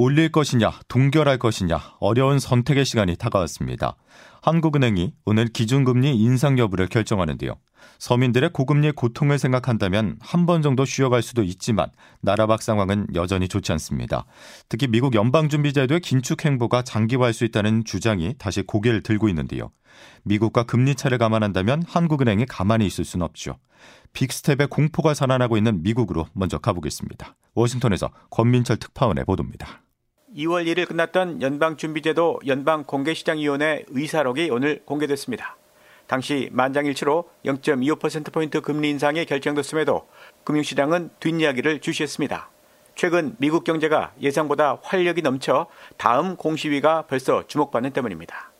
올릴 것이냐, 동결할 것이냐, 어려운 선택의 시간이 다가왔습니다. 한국은행이 오늘 기준금리 인상 여부를 결정하는데요. 서민들의 고금리 고통을 생각한다면 한 번 정도 쉬어갈 수도 있지만 나라 밖 상황은 여전히 좋지 않습니다. 특히 미국 연방준비제도의 긴축 행보가 장기화할 수 있다는 주장이 다시 고개를 들고 있는데요. 미국과 금리 차를 감안한다면 한국은행이 가만히 있을 수는 없죠. 빅스텝의 공포가 살아나고 있는 미국으로 먼저 가보겠습니다. 워싱턴에서 권민철 특파원의 보도입니다. 2월 1일 끝났던 연방준비제도 연방공개시장위원회 의사록이 오늘 공개됐습니다. 당시 만장일치로 0.25%포인트 금리 인상이 결정됐음에도 금융시장은 뒷이야기를 주시했습니다. 최근 미국 경제가 예상보다 활력이 넘쳐 다음 공시위가 벌써 주목받는 때문입니다.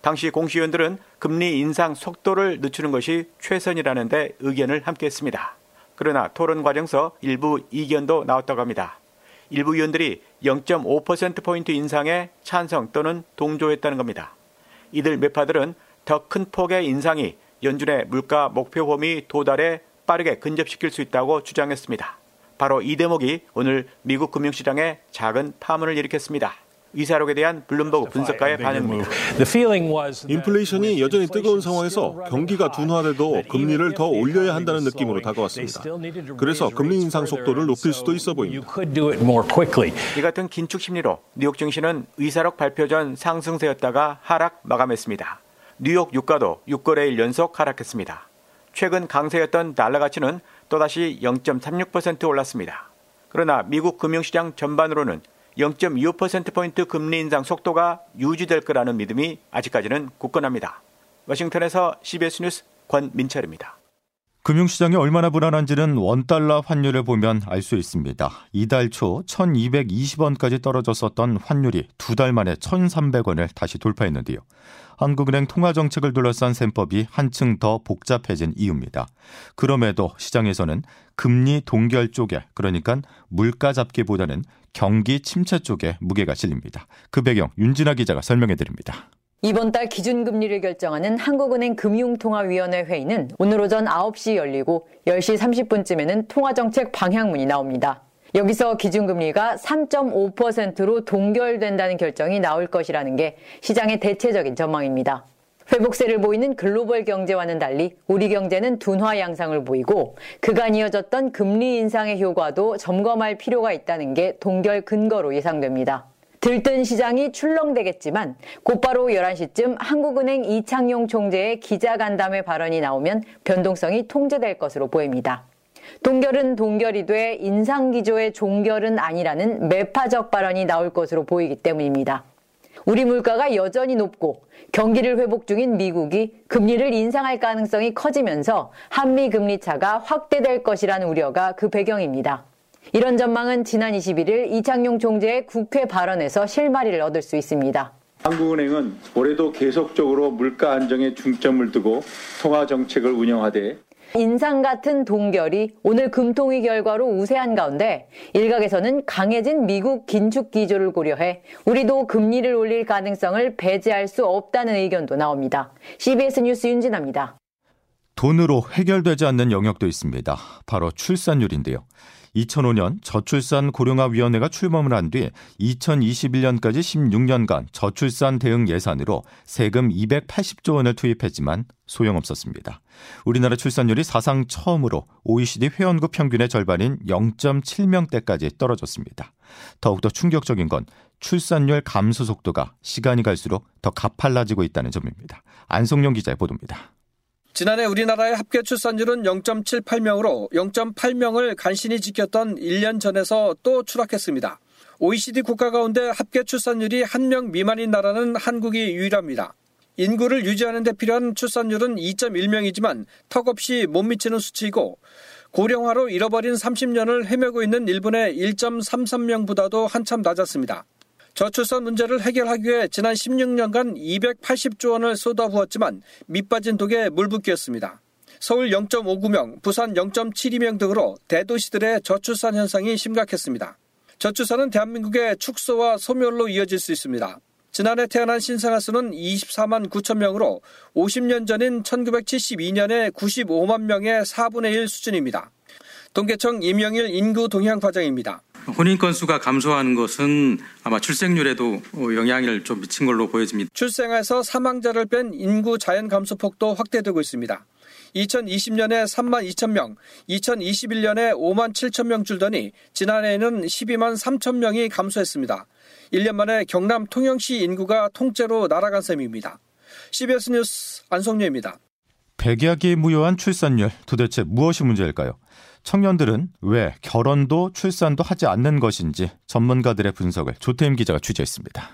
당시 공시위원들은 금리 인상 속도를 늦추는 것이 최선이라는데 의견을 함께했습니다. 그러나 토론 과정서 일부 이견도 나왔다고 합니다. 일부 위원들이 0.5%포인트 인상에 찬성 또는 동조했다는 겁니다. 이들 매파들은 더 큰 폭의 인상이 연준의 물가 목표 범위 도달에 빠르게 근접시킬 수 있다고 주장했습니다. 바로 이 대목이 오늘 미국 금융시장에 작은 파문을 일으켰습니다. 의사록에 대한 블룸버그 분석가의 반응입니다. 인플레이션이 여전히 뜨거운 상황에서 경기가 둔화돼도 금리를 더 올려야 한다는 느낌으로 다가왔습니다. 그래서 금리 인상 속도를 높일 수도 있어 보입니다. 이 같은 긴축 심리로 뉴욕 증시는 의사록 발표 전 상승세였다가 하락 마감했습니다. 뉴욕 유가도 6거래일 연속 하락했습니다. 최근 강세였던 달러 가치는 또다시 0.36% 올랐습니다. 그러나 미국 금융시장 전반으로는 0.25%포인트 금리 인상 속도가 유지될 거라는 믿음이 아직까지는 굳건합니다. 워싱턴에서 CBS 뉴스 권민철입니다. 금융시장이 얼마나 불안한지는 원달러 환율을 보면 알 수 있습니다. 이달 초 1220원까지 떨어졌었던 환율이 두 달 만에 1300원을 다시 돌파했는데요. 한국은행 통화정책을 둘러싼 셈법이 한층 더 복잡해진 이유입니다. 그럼에도 시장에서는 금리 동결 쪽에 그러니까 물가 잡기보다는 경기 침체 쪽에 무게가 실립니다. 그 배경 윤진아 기자가 설명해 드립니다. 이번 달 기준금리를 결정하는 한국은행 금융통화위원회 회의는 오늘 오전 9시 열리고 10시 30분쯤에는 통화정책 방향문이 나옵니다. 여기서 기준금리가 3.5%로 동결된다는 결정이 나올 것이라는 게 시장의 대체적인 전망입니다. 회복세를 보이는 글로벌 경제와는 달리 우리 경제는 둔화 양상을 보이고 그간 이어졌던 금리 인상의 효과도 점검할 필요가 있다는 게 동결 근거로 예상됩니다. 들뜬 시장이 출렁대겠지만 곧바로 11시쯤 한국은행 이창용 총재의 기자간담회 발언이 나오면 변동성이 통제될 것으로 보입니다. 동결은 동결이 돼 인상기조의 종결은 아니라는 매파적 발언이 나올 것으로 보이기 때문입니다. 우리 물가가 여전히 높고 경기를 회복 중인 미국이 금리를 인상할 가능성이 커지면서 한미 금리 차가 확대될 것이라는 우려가 그 배경입니다. 이런 전망은 지난 21일 이창용 총재의 국회 발언에서 실마리를 얻을 수 있습니다. 한국은행은 올해도 계속적으로 물가 안정에 중점을 두고 통화 정책을 운영하되 인상 같은 동결이 오늘 금통위 결과로 우세한 가운데 일각에서는 강해진 미국 긴축 기조를 고려해 우리도 금리를 올릴 가능성을 배제할 수 없다는 의견도 나옵니다. CBS 뉴스 윤진아입니다. 돈으로 해결되지 않는 영역도 있습니다. 바로 출산율인데요. 2005년 저출산 고령화위원회가 출범을 한 뒤 2021년까지 16년간 저출산 대응 예산으로 세금 280조 원을 투입했지만 소용없었습니다. 우리나라 출산율이 사상 처음으로 OECD 회원국 평균의 절반인 0.7명대까지 떨어졌습니다. 더욱더 충격적인 건 출산율 감소 속도가 시간이 갈수록 더 가팔라지고 있다는 점입니다. 안성용 기자의 보도입니다. 지난해 우리나라의 합계 출산율은 0.78명으로 0.8명을 간신히 지켰던 1년 전에서 또 추락했습니다. OECD 국가 가운데 합계 출산율이 1명 미만인 나라는 한국이 유일합니다. 인구를 유지하는 데 필요한 출산율은 2.1명이지만 턱없이 못 미치는 수치이고 고령화로 잃어버린 30년을 헤매고 있는 일본의 1.33명보다도 한참 낮았습니다. 저출산 문제를 해결하기 위해 지난 16년간 280조 원을 쏟아부었지만 밑빠진 독에 물붓기였습니다. 서울 0.59명, 부산 0.72명 등으로 대도시들의 저출산 현상이 심각했습니다. 저출산은 대한민국의 축소와 소멸로 이어질 수 있습니다. 지난해 태어난 신생아 수는 24만 9천 명으로 50년 전인 1972년에 95만 명의 4분의 1 수준입니다. 동계청 임영일 인구 동향 과장입니다. 혼인 건수가 감소하는 것은 아마 출생률에도 영향을 좀 미친 걸로 보여집니다. 출생에서 사망자를 뺀 인구 자연 감소 폭도 확대되고 있습니다. 2020년에 3만 2천 명, 2021년에 5만 7천 명 줄더니 지난해에는 12만 3천 명이 감소했습니다. 1년 만에 경남 통영시 인구가 통째로 날아간 셈입니다. CBS 뉴스 안성료입니다. 백약이 무효한 출산율 도대체 무엇이 문제일까요? 청년들은 왜 결혼도 출산도 하지 않는 것인지 전문가들의 분석을 조태임 기자가 취재했습니다.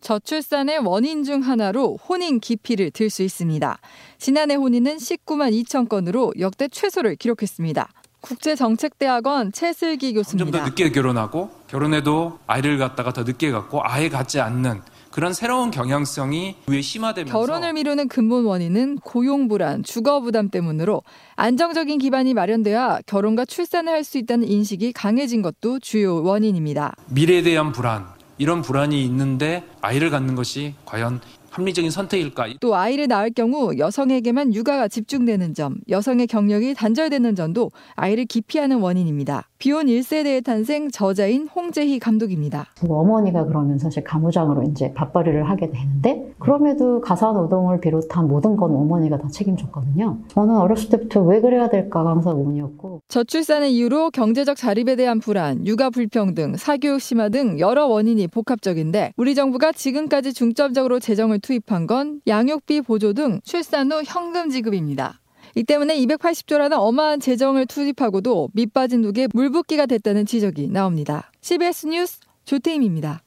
저출산의 원인 중 하나로 혼인 기피를 들 수 있습니다. 지난해 혼인은 19만 2천 건으로 역대 최소를 기록했습니다. 국제정책대학원 최슬기 교수입니다. 좀더 늦게 결혼하고 결혼해도 아이를 갖다가 더 늦게 갖고 아예 갖지 않는 그런 새로운 경향성이 후에 심화되면서 결혼을 미루는 근본 원인은 고용 불안, 주거 부담 때문으로 안정적인 기반이 마련돼야 결혼과 출산을 할 수 있다는 인식이 강해진 것도 주요 원인입니다. 미래에 대한 불안, 이런 불안이 있는데 아이를 갖는 것이 과연 합리적인 선택일까? 또 아이를 낳을 경우 여성에게만 육아가 집중되는 점, 여성의 경력이 단절되는 점도 아이를 기피하는 원인입니다. 비혼 1세대의 탄생 저자인 홍재희 감독입니다. 어머니가 그러면 사실 가무장으로 이제 밥벌이를 하게 되는데 그럼에도 가사 노동을 비롯한 모든 건 어머니가 다 책임졌거든요. 저는 어렸을 때부터 왜 그래야 될까가 항상 의문이었고 저출산의 이유로 경제적 자립에 대한 불안, 육아 불평등, 사교육 심화 등 여러 원인이 복합적인데 우리 정부가 지금까지 중점적으로 재정을 투입한 건 양육비 보조 등 출산 후 현금 지급입니다. 이 때문에 280조라는 어마한 재정을 투입하고도 밑빠진 독에 물붓기가 됐다는 지적이 나옵니다. CBS 뉴스 조태임입니다.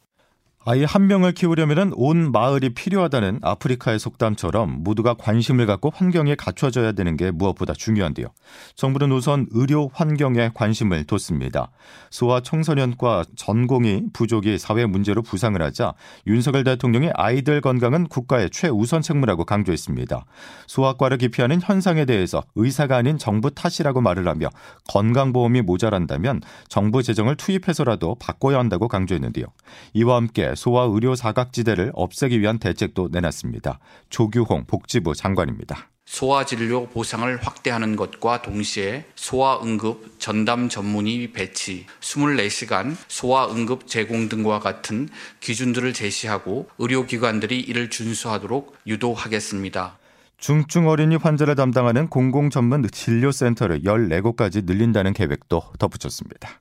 아이 한 명을 키우려면 온 마을이 필요하다는 아프리카의 속담처럼 모두가 관심을 갖고 환경에 갖춰져야 되는 게 무엇보다 중요한데요. 정부는 우선 의료 환경에 관심을 뒀습니다. 소아 청소년과 전공의 부족이 사회 문제로 부상을 하자 윤석열 대통령이 아이들 건강은 국가의 최우선 책무라고 강조했습니다. 소아과를 기피하는 현상에 대해서 의사가 아닌 정부 탓이라고 말을 하며 건강보험이 모자란다면 정부 재정을 투입해서라도 바꿔야 한다고 강조했는데요. 이와 함께 소아 의료 사각지대를 없애기 위한 대책도 내놨습니다. 조규홍 복지부 장관입니다. 소아 진료 보상을 확대하는 것과 동시에 소아 응급 전담 전문의 배치, 24시간 소아 응급 제공 등과 같은 기준들을 제시하고 의료기관들이 이를 준수하도록 유도하겠습니다. 중증 어린이 환자를 담당하는 공공 전문 진료센터를 14곳까지 늘린다는 계획도 덧붙였습니다.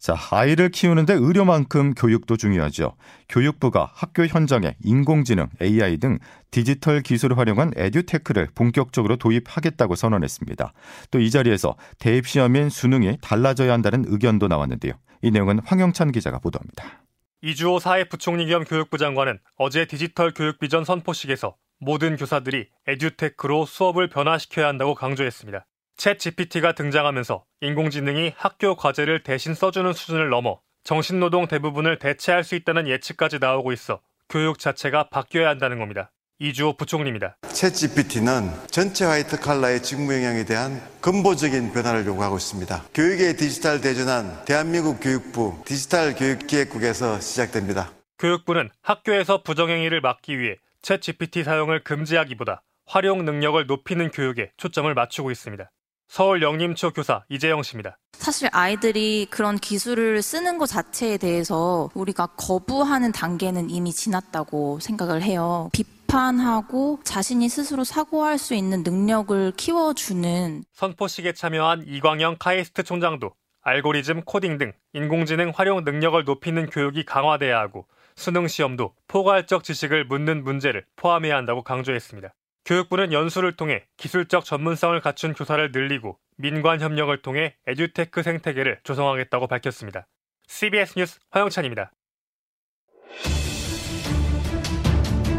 자, 아이를 키우는데 의료만큼 교육도 중요하죠. 교육부가 학교 현장에 인공지능, AI 등 디지털 기술을 활용한 에듀테크를 본격적으로 도입하겠다고 선언했습니다. 또 이 자리에서 대입 시험인 수능이 달라져야 한다는 의견도 나왔는데요. 이 내용은 황영찬 기자가 보도합니다. 이주호 사회부총리 겸 교육부 장관은 어제 디지털 교육 비전 선포식에서 모든 교사들이 에듀테크로 수업을 변화시켜야 한다고 강조했습니다. ChatGPT가 등장하면서 인공지능이 학교 과제를 대신 써주는 수준을 넘어 정신노동 대부분을 대체할 수 있다는 예측까지 나오고 있어 교육 자체가 바뀌어야 한다는 겁니다. 이주호 부총리입니다. 챗 GPT는 전체 화이트 칼라의 직무 영향에 대한 근본적인 변화를 요구하고 있습니다. 교육의 디지털 대전환 대한민국 교육부 디지털 교육기획국에서 시작됩니다. 교육부는 학교에서 부정행위를 막기 위해 챗 GPT 사용을 금지하기보다 활용 능력을 높이는 교육에 초점을 맞추고 있습니다. 서울 영림초 교사 이재영 씨입니다. 사실 아이들이 그런 기술을 쓰는 것 자체에 대해서 우리가 거부하는 단계는 이미 지났다고 생각을 해요. 비판하고 자신이 스스로 사고할 수 있는 능력을 키워주는 선포식에 참여한 이광형 카이스트 총장도 알고리즘 코딩 등 인공지능 활용 능력을 높이는 교육이 강화돼야 하고 수능 시험도 포괄적 지식을 묻는 문제를 포함해야 한다고 강조했습니다. 교육부는 연수를 통해 기술적 전문성을 갖춘 교사를 늘리고 민관 협력을 통해 에듀테크 생태계를 조성하겠다고 밝혔습니다. CBS 뉴스 황영찬입니다.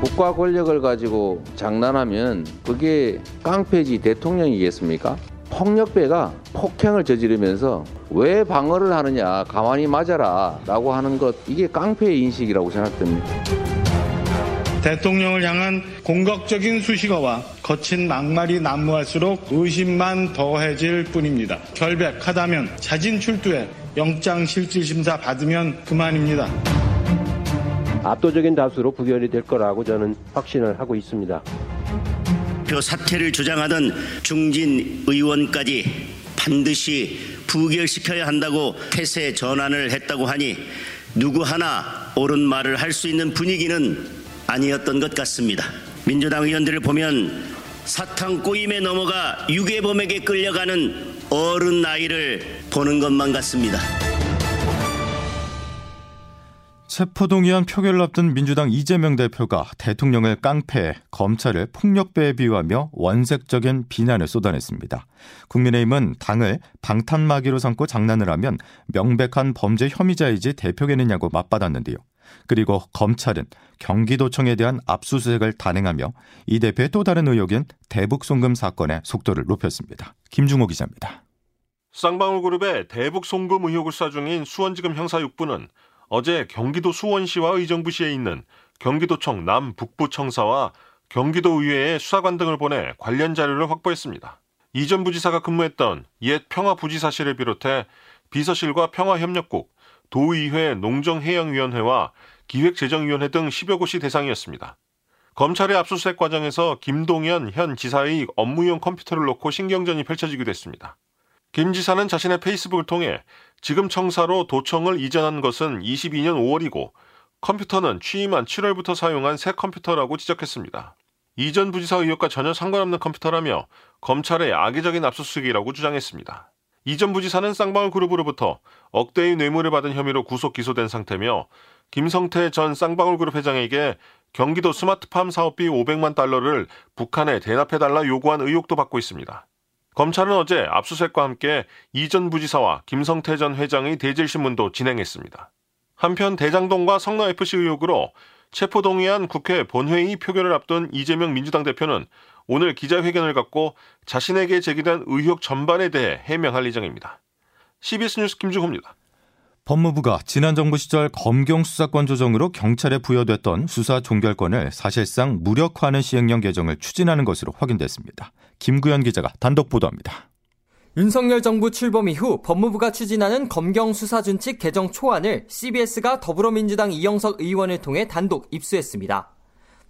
국가 권력을 가지고 장난하면 그게 깡패지 대통령이겠습니까? 폭력배가 폭행을 저지르면서 왜 방어를 하느냐 가만히 맞아라 라고 하는 것 이게 깡패의 인식이라고 생각됩니다. 대통령을 향한 공격적인 수식어와 거친 막말이 난무할수록 의심만 더해질 뿐입니다. 결백하다면 자진 출두해 영장 실질 심사 받으면 그만입니다. 압도적인 다수로 부결이 될 거라고 저는 확신을 하고 있습니다. 표 사퇴를 주장하던 중진 의원까지 반드시 부결시켜야 한다고 태세 전환을 했다고 하니 누구 하나 옳은 말을 할 수 있는 분위기는 아니었던 것 같습니다. 민주당 의원들을 보면 사탕 꼬임에 넘어가 유괴범에게 끌려가는 어른 나이를 보는 것만 같습니다. 체포동의안 표결을 앞둔 민주당 이재명 대표가 대통령을 깡패, 검찰을 폭력배에 비유하며 원색적인 비난을 쏟아냈습니다. 국민의힘은 당을 방탄마기로 삼고 장난을 하면 명백한 범죄 혐의자이지 대표겠느냐고 맞받았는데요. 그리고 검찰은 경기도청에 대한 압수수색을 단행하며 이 대표의 또 다른 의혹인 대북 송금 사건의 속도를 높였습니다. 김중호 기자입니다. 쌍방울그룹의 대북 송금 의혹을 수사 중인 수원지검 형사 6부는 어제 경기도 수원시와 의정부시에 있는 경기도청 남북부청사와 경기도의회에 수사관 등을 보내 관련 자료를 확보했습니다. 이전 부지사가 근무했던 옛 평화부지사실을 비롯해 비서실과 평화협력국, 도의회 농정해양위원회와 기획재정위원회 등 10여 곳이 대상이었습니다. 검찰의 압수수색 과정에서 김동연 현 지사의 업무용 컴퓨터를 놓고 신경전이 펼쳐지기도 했습니다. 김 지사는 자신의 페이스북을 통해 지금 청사로 도청을 이전한 것은 22년 5월이고 컴퓨터는 취임한 7월부터 사용한 새 컴퓨터라고 지적했습니다. 이전 부지사 의혹과 전혀 상관없는 컴퓨터라며 검찰의 악의적인 압수수색이라고 주장했습니다. 이전 부지사는 쌍방울 그룹으로부터 억대의 뇌물을 받은 혐의로 구속 기소된 상태며 김성태 전 쌍방울 그룹 회장에게 경기도 스마트팜 사업비 500만 달러를 북한에 대납해달라 요구한 의혹도 받고 있습니다. 검찰은 어제 압수수색과 함께 이전 부지사와 김성태 전 회장의 대질신문도 진행했습니다. 한편 대장동과 성남FC 의혹으로 체포동의안 국회 본회의 표결을 앞둔 이재명 민주당 대표는 오늘 기자회견을 갖고 자신에게 제기된 의혹 전반에 대해 해명할 예정입니다. CBS 뉴스 김주호입니다. 법무부가 지난 정부 시절 검경 수사권 조정으로 경찰에 부여됐던 수사 종결권을 사실상 무력화하는 시행령 개정을 추진하는 것으로 확인됐습니다. 김구현 기자가 단독 보도합니다. 윤석열 정부 출범 이후 법무부가 추진하는 검경 수사 준칙 개정 초안을 CBS가 더불어민주당 이영석 의원을 통해 단독 입수했습니다.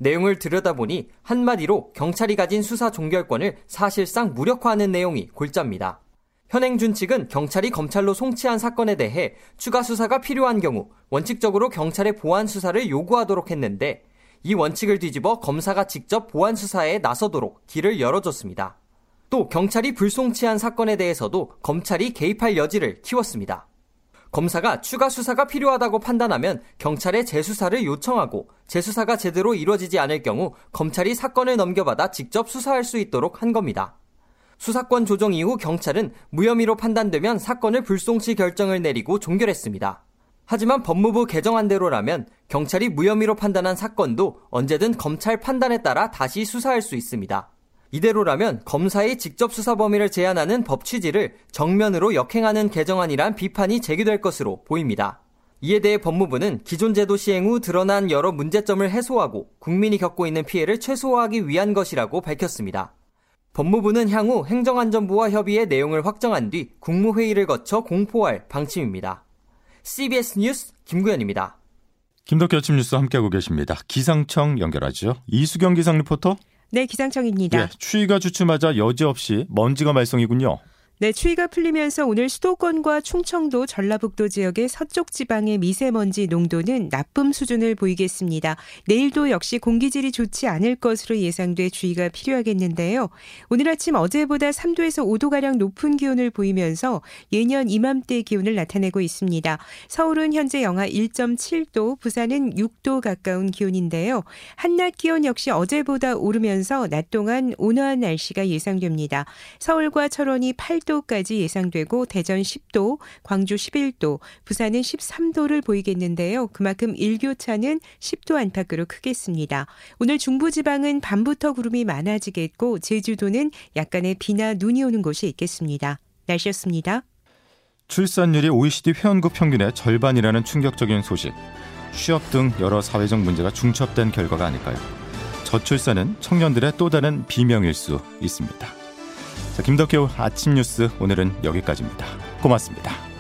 내용을 들여다보니 한마디로 경찰이 가진 수사 종결권을 사실상 무력화하는 내용이 골자입니다. 현행 준칙은 경찰이 검찰로 송치한 사건에 대해 추가 수사가 필요한 경우 원칙적으로 경찰의 보안 수사를 요구하도록 했는데 이 원칙을 뒤집어 검사가 직접 보안 수사에 나서도록 길을 열어줬습니다. 또 경찰이 불송치한 사건에 대해서도 검찰이 개입할 여지를 키웠습니다. 검사가 추가 수사가 필요하다고 판단하면 경찰에 재수사를 요청하고 재수사가 제대로 이루어지지 않을 경우 검찰이 사건을 넘겨받아 직접 수사할 수 있도록 한 겁니다. 수사권 조정 이후 경찰은 무혐의로 판단되면 사건을 불송치 결정을 내리고 종결했습니다. 하지만 법무부 개정안대로라면 경찰이 무혐의로 판단한 사건도 언제든 검찰 판단에 따라 다시 수사할 수 있습니다. 이대로라면 검사의 직접 수사 범위를 제한하는 법 취지를 정면으로 역행하는 개정안이란 비판이 제기될 것으로 보입니다. 이에 대해 법무부는 기존 제도 시행 후 드러난 여러 문제점을 해소하고 국민이 겪고 있는 피해를 최소화하기 위한 것이라고 밝혔습니다. 법무부는 향후 행정안전부와 협의해 내용을 확정한 뒤 국무회의를 거쳐 공포할 방침입니다. CBS 뉴스 김구현입니다. 김덕기 아침 뉴스 함께하고 계십니다. 기상청 연결하죠. 이수경 기상 리포터. 네, 기상청입니다. 예, 추위가 주춤하자 여지없이 먼지가 말썽이군요. 네, 추위가 풀리면서 오늘 수도권과 충청도, 전라북도 지역의 서쪽 지방의 미세먼지 농도는 나쁨 수준을 보이겠습니다. 내일도 역시 공기질이 좋지 않을 것으로 예상돼 주의가 필요하겠는데요. 오늘 아침 어제보다 3도에서 5도가량 높은 기온을 보이면서 예년 이맘때 기온을 나타내고 있습니다. 서울은 현재 영하 1.7도, 부산은 6도 가까운 기온인데요. 한낮 기온 역시 어제보다 오르면서 낮 동안 온화한 날씨가 예상됩니다. 서울과 철원이 8도 10도까지 예상되고 대전 10도, 광주 11도, 부산은 13도를 보이겠는데요. 그만큼 일교차는 10도 안팎으로 크겠습니다. 오늘 중부지방은 밤부터 구름이 많아지겠고 제주도는 약간의 비나 눈이 오는 곳이 있겠습니다. 날씨였습니다. 출산율이 OECD 회원국 평균의 절반이라는 충격적인 소식. 취업 등 여러 사회적 문제가 중첩된 결과가 아닐까요? 저출산은 청년들의 또 다른 비명일 수 있습니다. 자, 김덕효 아침 뉴스 오늘은 여기까지입니다. 고맙습니다.